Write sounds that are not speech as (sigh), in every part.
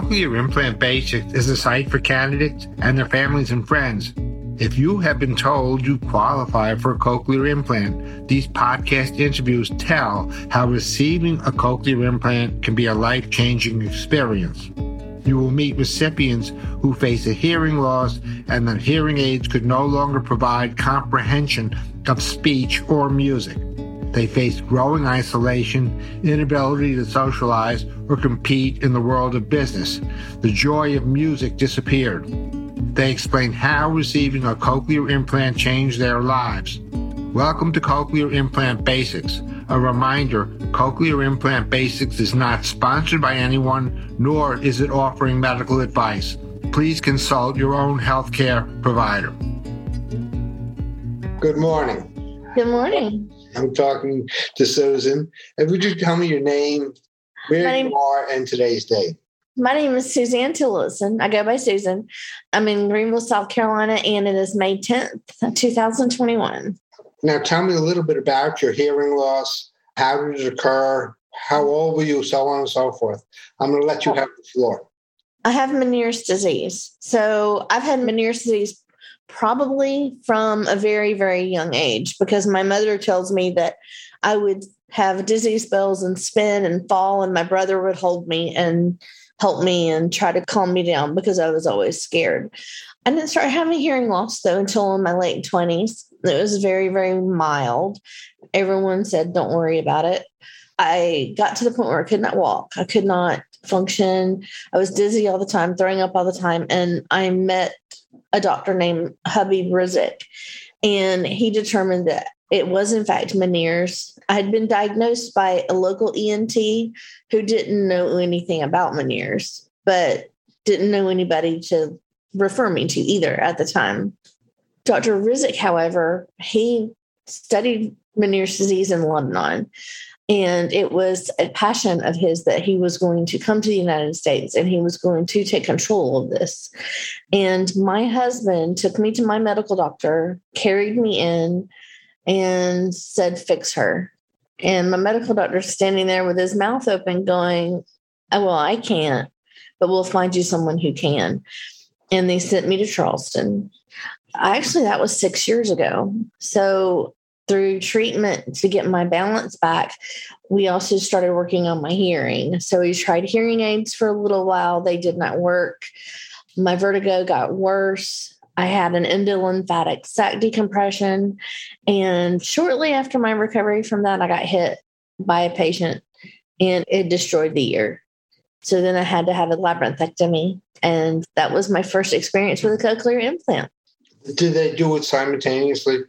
Cochlear Implant Basics is a site for candidates and their families and friends. If you have been told you qualify for a cochlear implant, these podcast interviews tell how receiving a cochlear implant can be a life changing experience. You will meet recipients who face a hearing loss and that hearing aids could no longer provide comprehension of speech or music. They faced growing isolation, inability to socialize, or compete in the world of business. The joy of music disappeared. They explain how receiving a cochlear implant changed their lives. Welcome to Cochlear Implant Basics. A reminder Cochlear Implant Basics is not sponsored by anyone, nor is it offering medical advice. Please consult your own healthcare provider. Good morning. Good morning. I'm talking to Susan. And would you tell me your name, where name, you are, and today's date? My name is Suzanne Tillotson. I go by Susan. I'm in Greenville, South Carolina, and it is May 10th, 2021. Now, tell me a little bit about your hearing loss. How did it occur? How old were you? So on and so forth. I'm going to let you oh. have the floor. I have Meniere's disease. So I've had Meniere's disease probably from a very, very young age because my mother tells me that I would have dizzy spells and spin and fall, and my brother would hold me and help me and try to calm me down because I was always scared. I didn't start having hearing loss though until in my late 20s. It was very, very mild. Everyone said, don't worry about it. I got to the point where I could not walk. I could not function. I was dizzy all the time, throwing up all the time. And I met a doctor named Habib Rizk, and he determined that it was in fact Meniere's. I had been diagnosed by a local ENT who didn't know anything about Meniere's, but didn't know anybody to refer me to either at the time. Dr. Rizk, however, he studied Meniere's disease in Lebanon and it was a passion of his that he was going to come to the United States and he was going to take control of this. And my husband took me to my medical doctor, carried me in, and said, Fix her. And my medical doctor standing there with his mouth open, going, oh, Well, I can't, but we'll find you someone who can. And they sent me to Charleston. Actually, that was six years ago. So through treatment to get my balance back, we also started working on my hearing. So we tried hearing aids for a little while, they did not work. My vertigo got worse. I had an endolymphatic sac decompression. And shortly after my recovery from that, I got hit by a patient and it destroyed the ear. So then I had to have a labyrinthectomy. And that was my first experience with a cochlear implant. Did they do it simultaneously?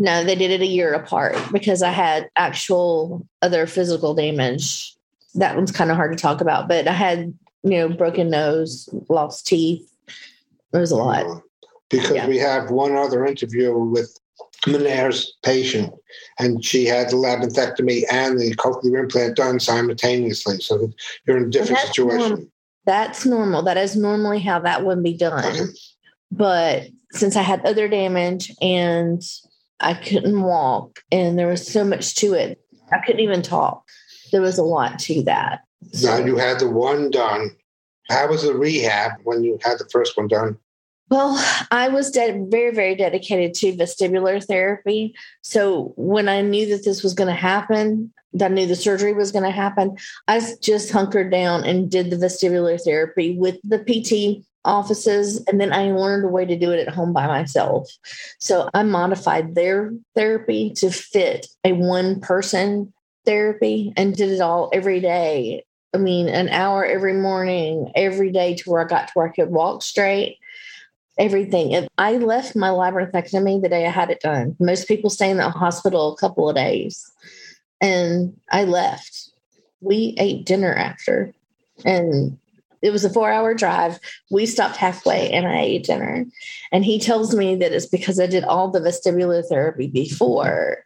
No, they did it a year apart because I had actual other physical damage. That one's kind of hard to talk about, but I had, you know, broken nose, lost teeth. It was a lot. Because yeah. we have one other interview with Meniere's patient, and she had the labyrinthectomy and the cochlear implant done simultaneously. So you're in a different that's situation. Normal. That's normal. That is normally how that would be done. Okay. But since I had other damage and I couldn't walk, and there was so much to it. I couldn't even talk. There was a lot to that. So, now you had the one done. How was the rehab when you had the first one done? Well, I was de- very, very dedicated to vestibular therapy. So when I knew that this was going to happen, that I knew the surgery was going to happen, I just hunkered down and did the vestibular therapy with the PT offices and then I learned a way to do it at home by myself. So I modified their therapy to fit a one person therapy and did it all every day. I mean, an hour every morning, every day to where I got to where I could walk straight. Everything. If I left my labyrinthectomy the day I had it done, most people stay in the hospital a couple of days. And I left. We ate dinner after. And it was a four hour drive. We stopped halfway and I ate dinner. And he tells me that it's because I did all the vestibular therapy before.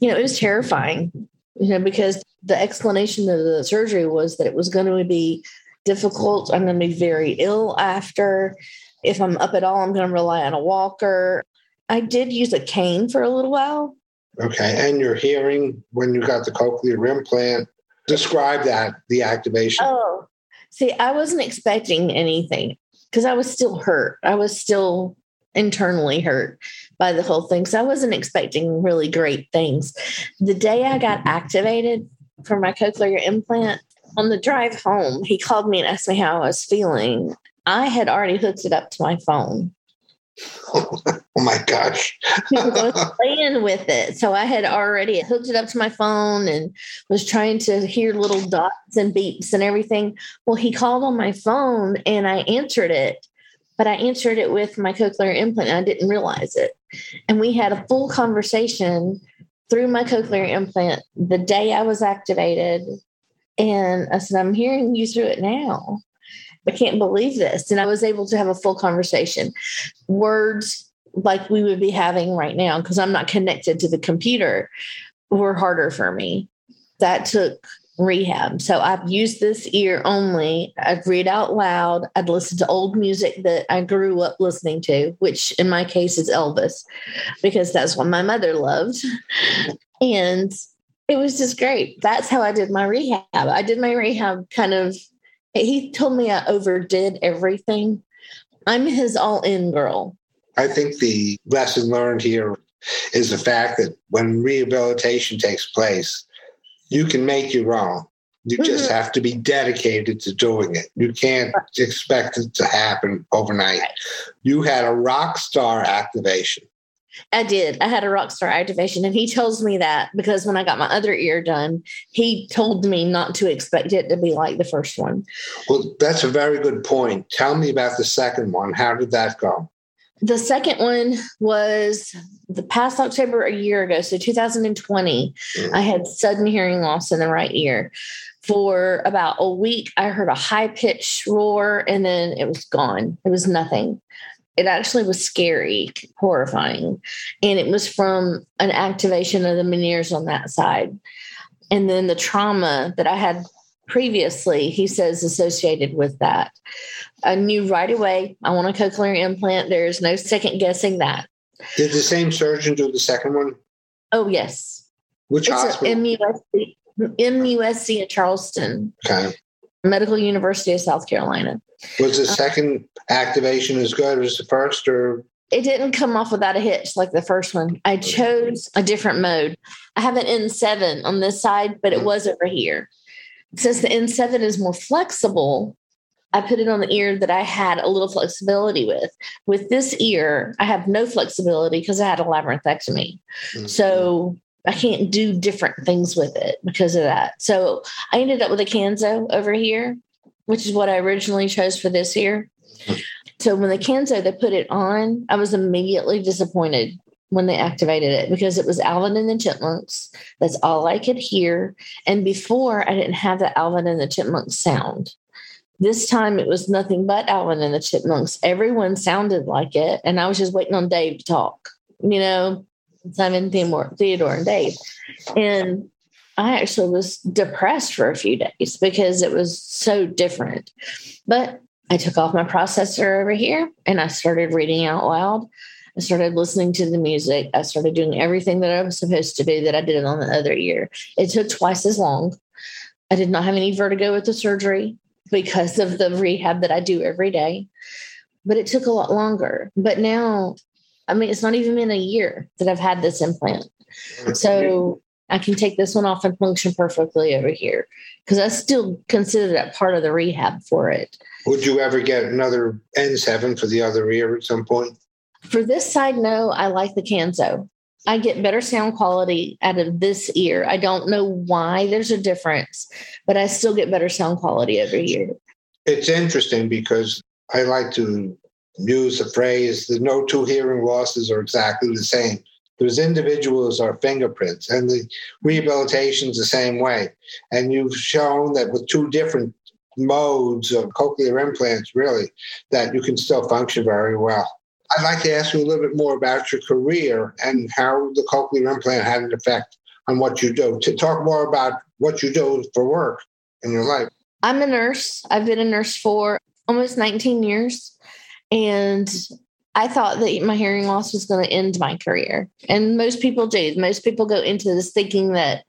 You know, it was terrifying, you know, because the explanation of the surgery was that it was going to be difficult. I'm going to be very ill after. If I'm up at all, I'm going to rely on a walker. I did use a cane for a little while. Okay. And your hearing when you got the cochlear implant, describe that, the activation. Oh, See, I wasn't expecting anything because I was still hurt. I was still internally hurt by the whole thing. So I wasn't expecting really great things. The day I got activated for my cochlear implant, on the drive home, he called me and asked me how I was feeling. I had already hooked it up to my phone. Oh my gosh. (laughs) Playing with it. So I had already hooked it up to my phone and was trying to hear little dots and beeps and everything. Well, he called on my phone and I answered it, but I answered it with my cochlear implant and I didn't realize it. And we had a full conversation through my cochlear implant the day I was activated. And I said, I'm hearing you through it now. I can't believe this. And I was able to have a full conversation. Words like we would be having right now, because I'm not connected to the computer, were harder for me. That took rehab. So I've used this ear only. I'd read out loud. I'd listen to old music that I grew up listening to, which in my case is Elvis, because that's what my mother loved. And it was just great. That's how I did my rehab. I did my rehab kind of he told me I overdid everything. I'm his all in girl. I think the lesson learned here is the fact that when rehabilitation takes place, you can make your own. You mm-hmm. just have to be dedicated to doing it. You can't expect it to happen overnight. You had a rock star activation. I did. I had a rock star activation, and he tells me that because when I got my other ear done, he told me not to expect it to be like the first one. Well, that's a very good point. Tell me about the second one. How did that go? The second one was the past October a year ago, so 2020. Mm. I had sudden hearing loss in the right ear. For about a week, I heard a high pitched roar and then it was gone. It was nothing it actually was scary, horrifying. And it was from an activation of the Meniere's on that side. And then the trauma that I had previously, he says, associated with that. I knew right away I want a cochlear implant. There is no second guessing that. Did the same surgeon do the second one? Oh, yes. Which it's hospital? MUSC, MUSC in Charleston. Okay. Medical University of South Carolina. Was the uh, second activation as good as the first, or it didn't come off without a hitch like the first one. I chose a different mode. I have an N7 on this side, but it mm. was over here. Since the N7 is more flexible, I put it on the ear that I had a little flexibility with. With this ear, I have no flexibility because I had a labyrinthectomy. Mm-hmm. So I can't do different things with it because of that. So I ended up with a Kanso over here, which is what I originally chose for this year. So when the Kanso they put it on, I was immediately disappointed when they activated it because it was Alvin and the Chipmunks. That's all I could hear. And before I didn't have the Alvin and the Chipmunks sound. This time it was nothing but Alvin and the Chipmunks. Everyone sounded like it. And I was just waiting on Dave to talk. You know, Simon Theodore, Theodore and Dave. And I actually was depressed for a few days because it was so different. But I took off my processor over here and I started reading out loud. I started listening to the music. I started doing everything that I was supposed to do that I did on the other ear. It took twice as long. I did not have any vertigo with the surgery because of the rehab that I do every day, but it took a lot longer. But now I mean, it's not even been a year that I've had this implant. So I can take this one off and function perfectly over here because I still consider that part of the rehab for it. Would you ever get another N7 for the other ear at some point? For this side, no. I like the Kanso. I get better sound quality out of this ear. I don't know why there's a difference, but I still get better sound quality over here. It's interesting because I like to use the phrase the no two hearing losses are exactly the same. Those individuals are fingerprints, and the rehabilitation is the same way. And you've shown that with two different modes of cochlear implants, really, that you can still function very well. I'd like to ask you a little bit more about your career and how the cochlear implant had an effect on what you do. To talk more about what you do for work in your life. I'm a nurse. I've been a nurse for almost 19 years. And I thought that my hearing loss was going to end my career. And most people do. Most people go into this thinking that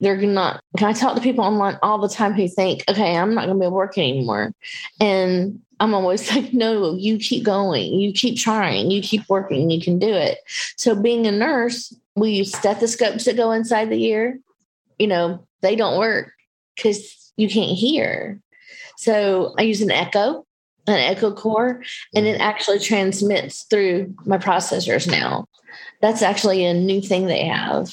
they're not can i talk to people online all the time who think okay i'm not going to be able to work anymore. And i'm always (laughs) like no you keep going. You keep trying. You keep working. You can do it. So being a nurse we use stethoscopes that go inside the ear. You know they don't work because you can't hear. So i use an Eko an Eko Core and it mm-hmm. actually transmits through my processors now that's actually a new thing they have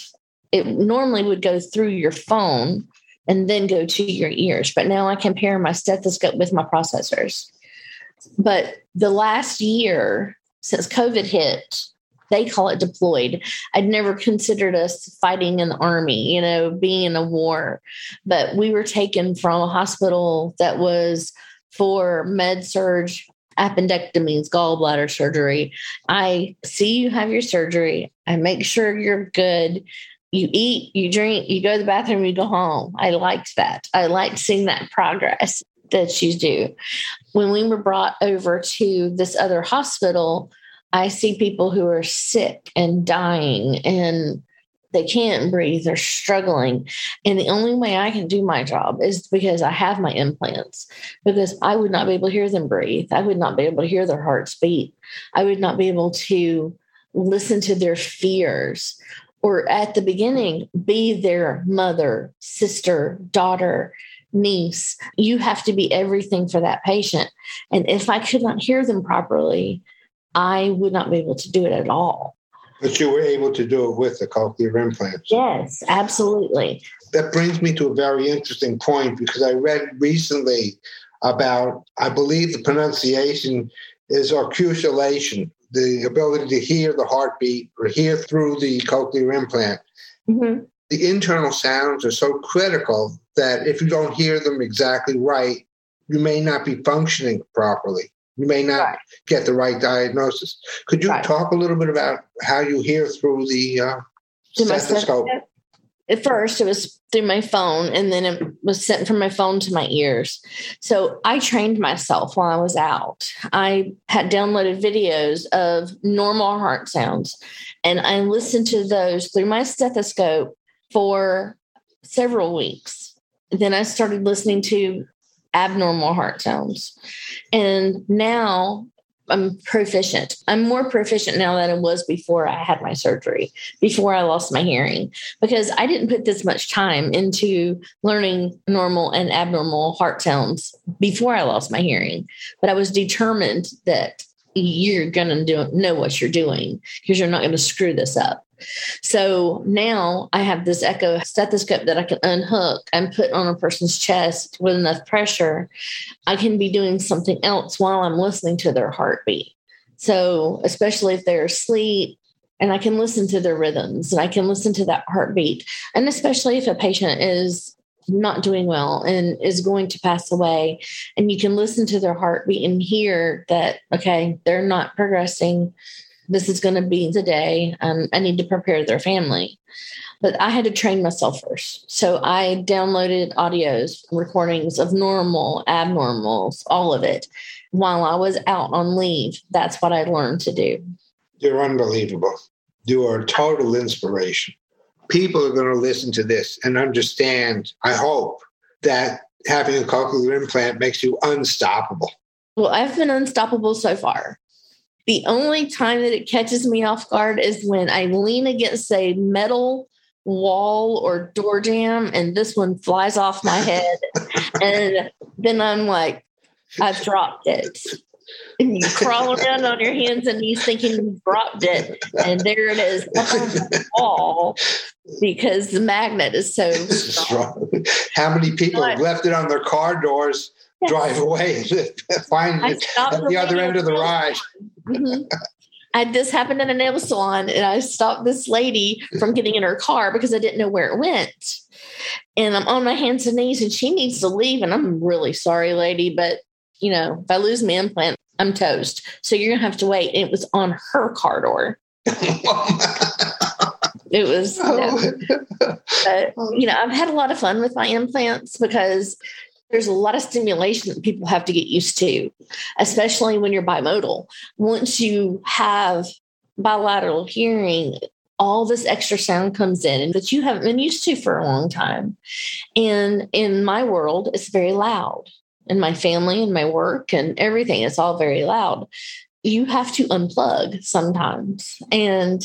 it normally would go through your phone and then go to your ears. But now I can pair my stethoscope with my processors. But the last year since COVID hit, they call it deployed. I'd never considered us fighting in the army, you know, being in a war. But we were taken from a hospital that was for med surg appendectomies, gallbladder surgery. I see you have your surgery. I make sure you're good you eat, you drink, you go to the bathroom, you go home. I liked that. I liked seeing that progress that she's do. When we were brought over to this other hospital, I see people who are sick and dying and they can't breathe, they're struggling. And the only way I can do my job is because I have my implants, because I would not be able to hear them breathe. I would not be able to hear their hearts beat. I would not be able to listen to their fears or at the beginning, be their mother, sister, daughter, niece. You have to be everything for that patient. And if I could not hear them properly, I would not be able to do it at all. But you were able to do it with the cochlear implants. Yes, absolutely. That brings me to a very interesting point because I read recently about, I believe the pronunciation is articulation, the ability to hear the heartbeat or hear through the cochlear implant. Mm-hmm. The internal sounds are so critical that if you don't hear them exactly right, you may not be functioning properly. You may not right. get the right diagnosis. Could you right. talk a little bit about how you hear through the uh, stethoscope? at first it was through my phone and then it was sent from my phone to my ears so i trained myself while i was out i had downloaded videos of normal heart sounds and i listened to those through my stethoscope for several weeks then i started listening to abnormal heart sounds and now I'm proficient. I'm more proficient now than I was before I had my surgery, before I lost my hearing, because I didn't put this much time into learning normal and abnormal heart sounds before I lost my hearing. But I was determined that you're going to know what you're doing because you're not going to screw this up. So now I have this Eko stethoscope that I can unhook and put on a person's chest with enough pressure. I can be doing something else while I'm listening to their heartbeat. So, especially if they're asleep, and I can listen to their rhythms and I can listen to that heartbeat. And especially if a patient is not doing well and is going to pass away, and you can listen to their heartbeat and hear that, okay, they're not progressing this is going to be the day. Um, I need to prepare their family. But I had to train myself first. So I downloaded audios, recordings of normal, abnormals, all of it while I was out on leave. That's what I learned to do. You're unbelievable. You are a total inspiration. People are going to listen to this and understand, I hope, that having a cochlear implant makes you unstoppable. Well, I've been unstoppable so far. The only time that it catches me off guard is when I lean against a metal wall or door jam and this one flies off my head. (laughs) and then I'm like, I've dropped it. And you crawl around on your hands and knees thinking you dropped it. And there it is up on the wall because the magnet is so (laughs) strong. How many people but, have left it on their car doors drive (laughs) away, find it at the other end of the ride. Mm-hmm. I, this happened in a nail salon, and I stopped this lady from getting in her car because I didn't know where it went. And I'm on my hands and knees, and she needs to leave. And I'm really sorry, lady, but you know, if I lose my implant, I'm toast. So you're gonna have to wait. And it was on her car door. (laughs) it was, you know, but, you know, I've had a lot of fun with my implants because there's a lot of stimulation that people have to get used to, especially when you're bimodal. Once you have bilateral hearing, all this extra sound comes in that you haven't been used to for a long time. And in my world, it's very loud. In my family and my work and everything, it's all very loud. You have to unplug sometimes. And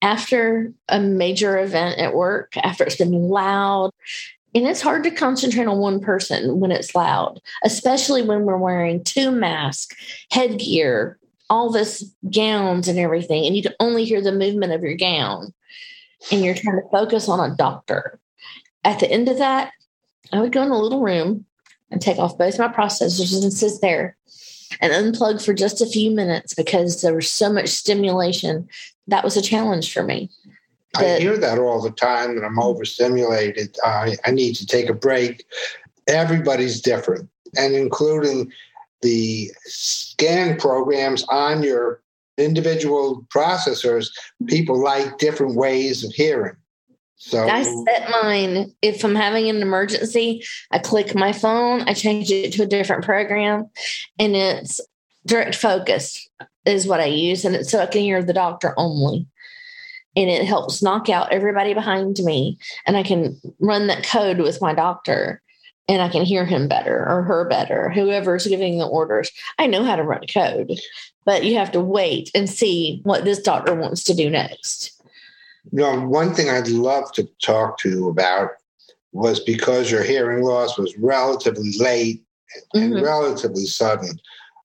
after a major event at work, after it's been loud, and it's hard to concentrate on one person when it's loud, especially when we're wearing two masks, headgear, all this gowns and everything, and you can only hear the movement of your gown. And you're trying to focus on a doctor. At the end of that, I would go in a little room and take off both my processors and sit there and unplug for just a few minutes because there was so much stimulation. That was a challenge for me. I hear that all the time that I'm mm. overstimulated. I, I need to take a break. Everybody's different, and including the scan programs on your individual processors, people like different ways of hearing. So I set mine. If I'm having an emergency, I click my phone, I change it to a different program, and it's direct focus is what I use, and it's so I can hear the doctor only and it helps knock out everybody behind me and i can run that code with my doctor and i can hear him better or her better whoever's giving the orders. I know how to run code but you have to wait and see what this doctor wants to do next. You know one thing i'd love to talk to you about was because your hearing loss was relatively late and mm-hmm. relatively sudden.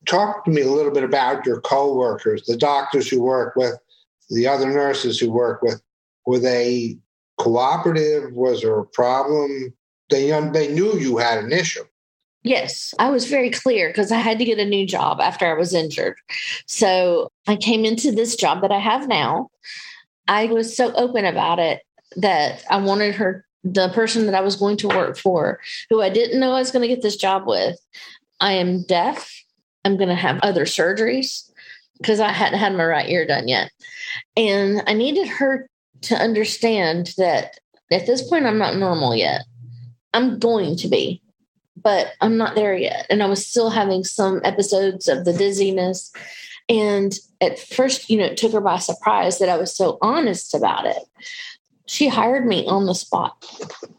Talk to me a little bit about your coworkers the doctors you work with the other nurses who work with, were they cooperative? Was there a problem? They, they knew you had an issue. Yes, I was very clear because I had to get a new job after I was injured. So I came into this job that I have now. I was so open about it that I wanted her, the person that I was going to work for, who I didn't know I was going to get this job with. I am deaf. I'm going to have other surgeries because I hadn't had my right ear done yet. And I needed her to understand that at this point, I'm not normal yet. I'm going to be, but I'm not there yet. And I was still having some episodes of the dizziness. And at first, you know, it took her by surprise that I was so honest about it. She hired me on the spot.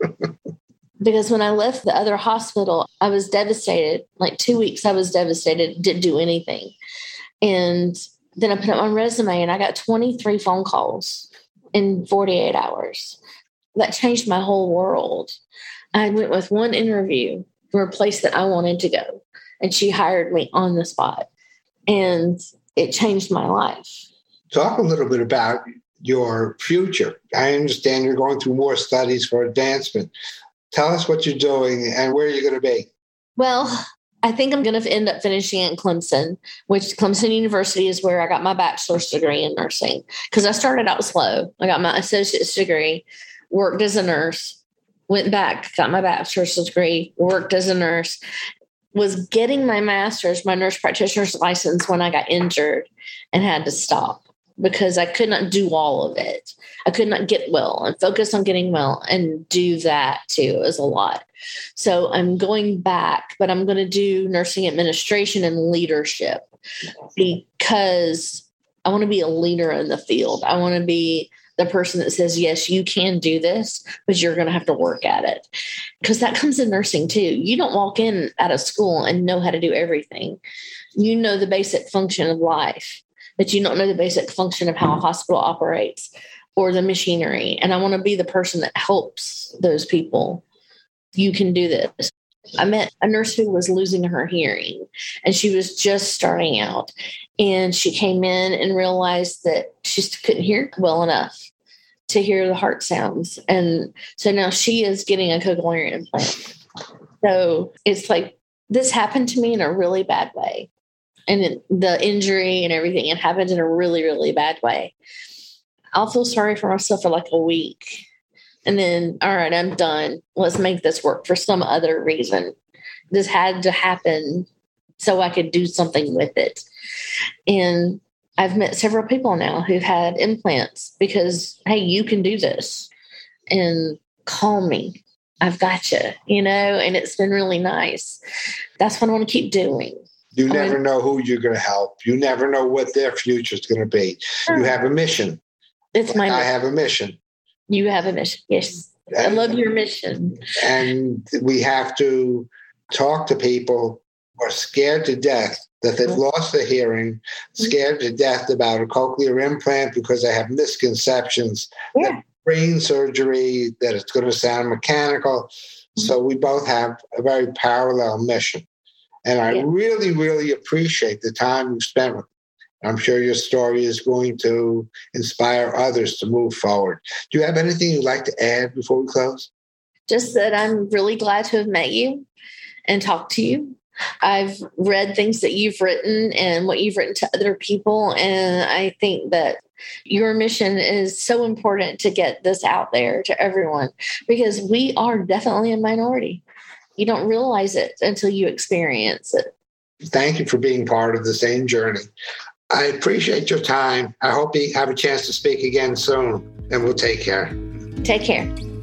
(laughs) because when I left the other hospital, I was devastated. Like two weeks, I was devastated, didn't do anything. And then I put up my resume and I got 23 phone calls in 48 hours. That changed my whole world. I went with one interview for a place that I wanted to go, and she hired me on the spot. And it changed my life. Talk a little bit about your future. I understand you're going through more studies for advancement. Tell us what you're doing and where you're going to be. Well, I think I'm going to end up finishing at Clemson, which Clemson University is where I got my bachelor's degree in nursing. Because I started out slow. I got my associate's degree, worked as a nurse, went back, got my bachelor's degree, worked as a nurse, was getting my master's, my nurse practitioner's license when I got injured and had to stop because I could not do all of it. I could not get well and focus on getting well and do that too. It was a lot. So I'm going back, but I'm going to do nursing administration and leadership because I want to be a leader in the field. I want to be the person that says, yes, you can do this, but you're going to have to work at it. Because that comes in nursing too. You don't walk in at a school and know how to do everything. You know the basic function of life that you don't know the basic function of how a hospital operates or the machinery. And I want to be the person that helps those people. You can do this. I met a nurse who was losing her hearing and she was just starting out. And she came in and realized that she couldn't hear well enough to hear the heart sounds. And so now she is getting a cochlear implant. So it's like this happened to me in a really bad way and the injury and everything, it happened in a really, really bad way. I'll feel sorry for myself for like a week. And then, all right, I'm done. Let's make this work for some other reason. This had to happen so I could do something with it. And I've met several people now who've had implants because, hey, you can do this and call me. I've got you, you know, and it's been really nice. That's what I want to keep doing. You never know who you're going to help. You never know what their future is going to be. You have a mission. It's my Mission. I have a mission. You have a mission. Yes. I love your mission. And we have to talk to people who are scared to death that they've Mhm. lost their hearing, scared to death about a cochlear implant because they have misconceptions, Yeah. that brain surgery, that it's going to sound mechanical. So we both have a very parallel mission. And I Yeah. really, really appreciate the time you spent with me. I'm sure your story is going to inspire others to move forward. Do you have anything you'd like to add before we close? Just that I'm really glad to have met you and talked to you. I've read things that you've written and what you've written to other people. And I think that your mission is so important to get this out there to everyone because we are definitely a minority. You don't realize it until you experience it. Thank you for being part of the same journey. I appreciate your time. I hope you have a chance to speak again soon, and we'll take care. Take care.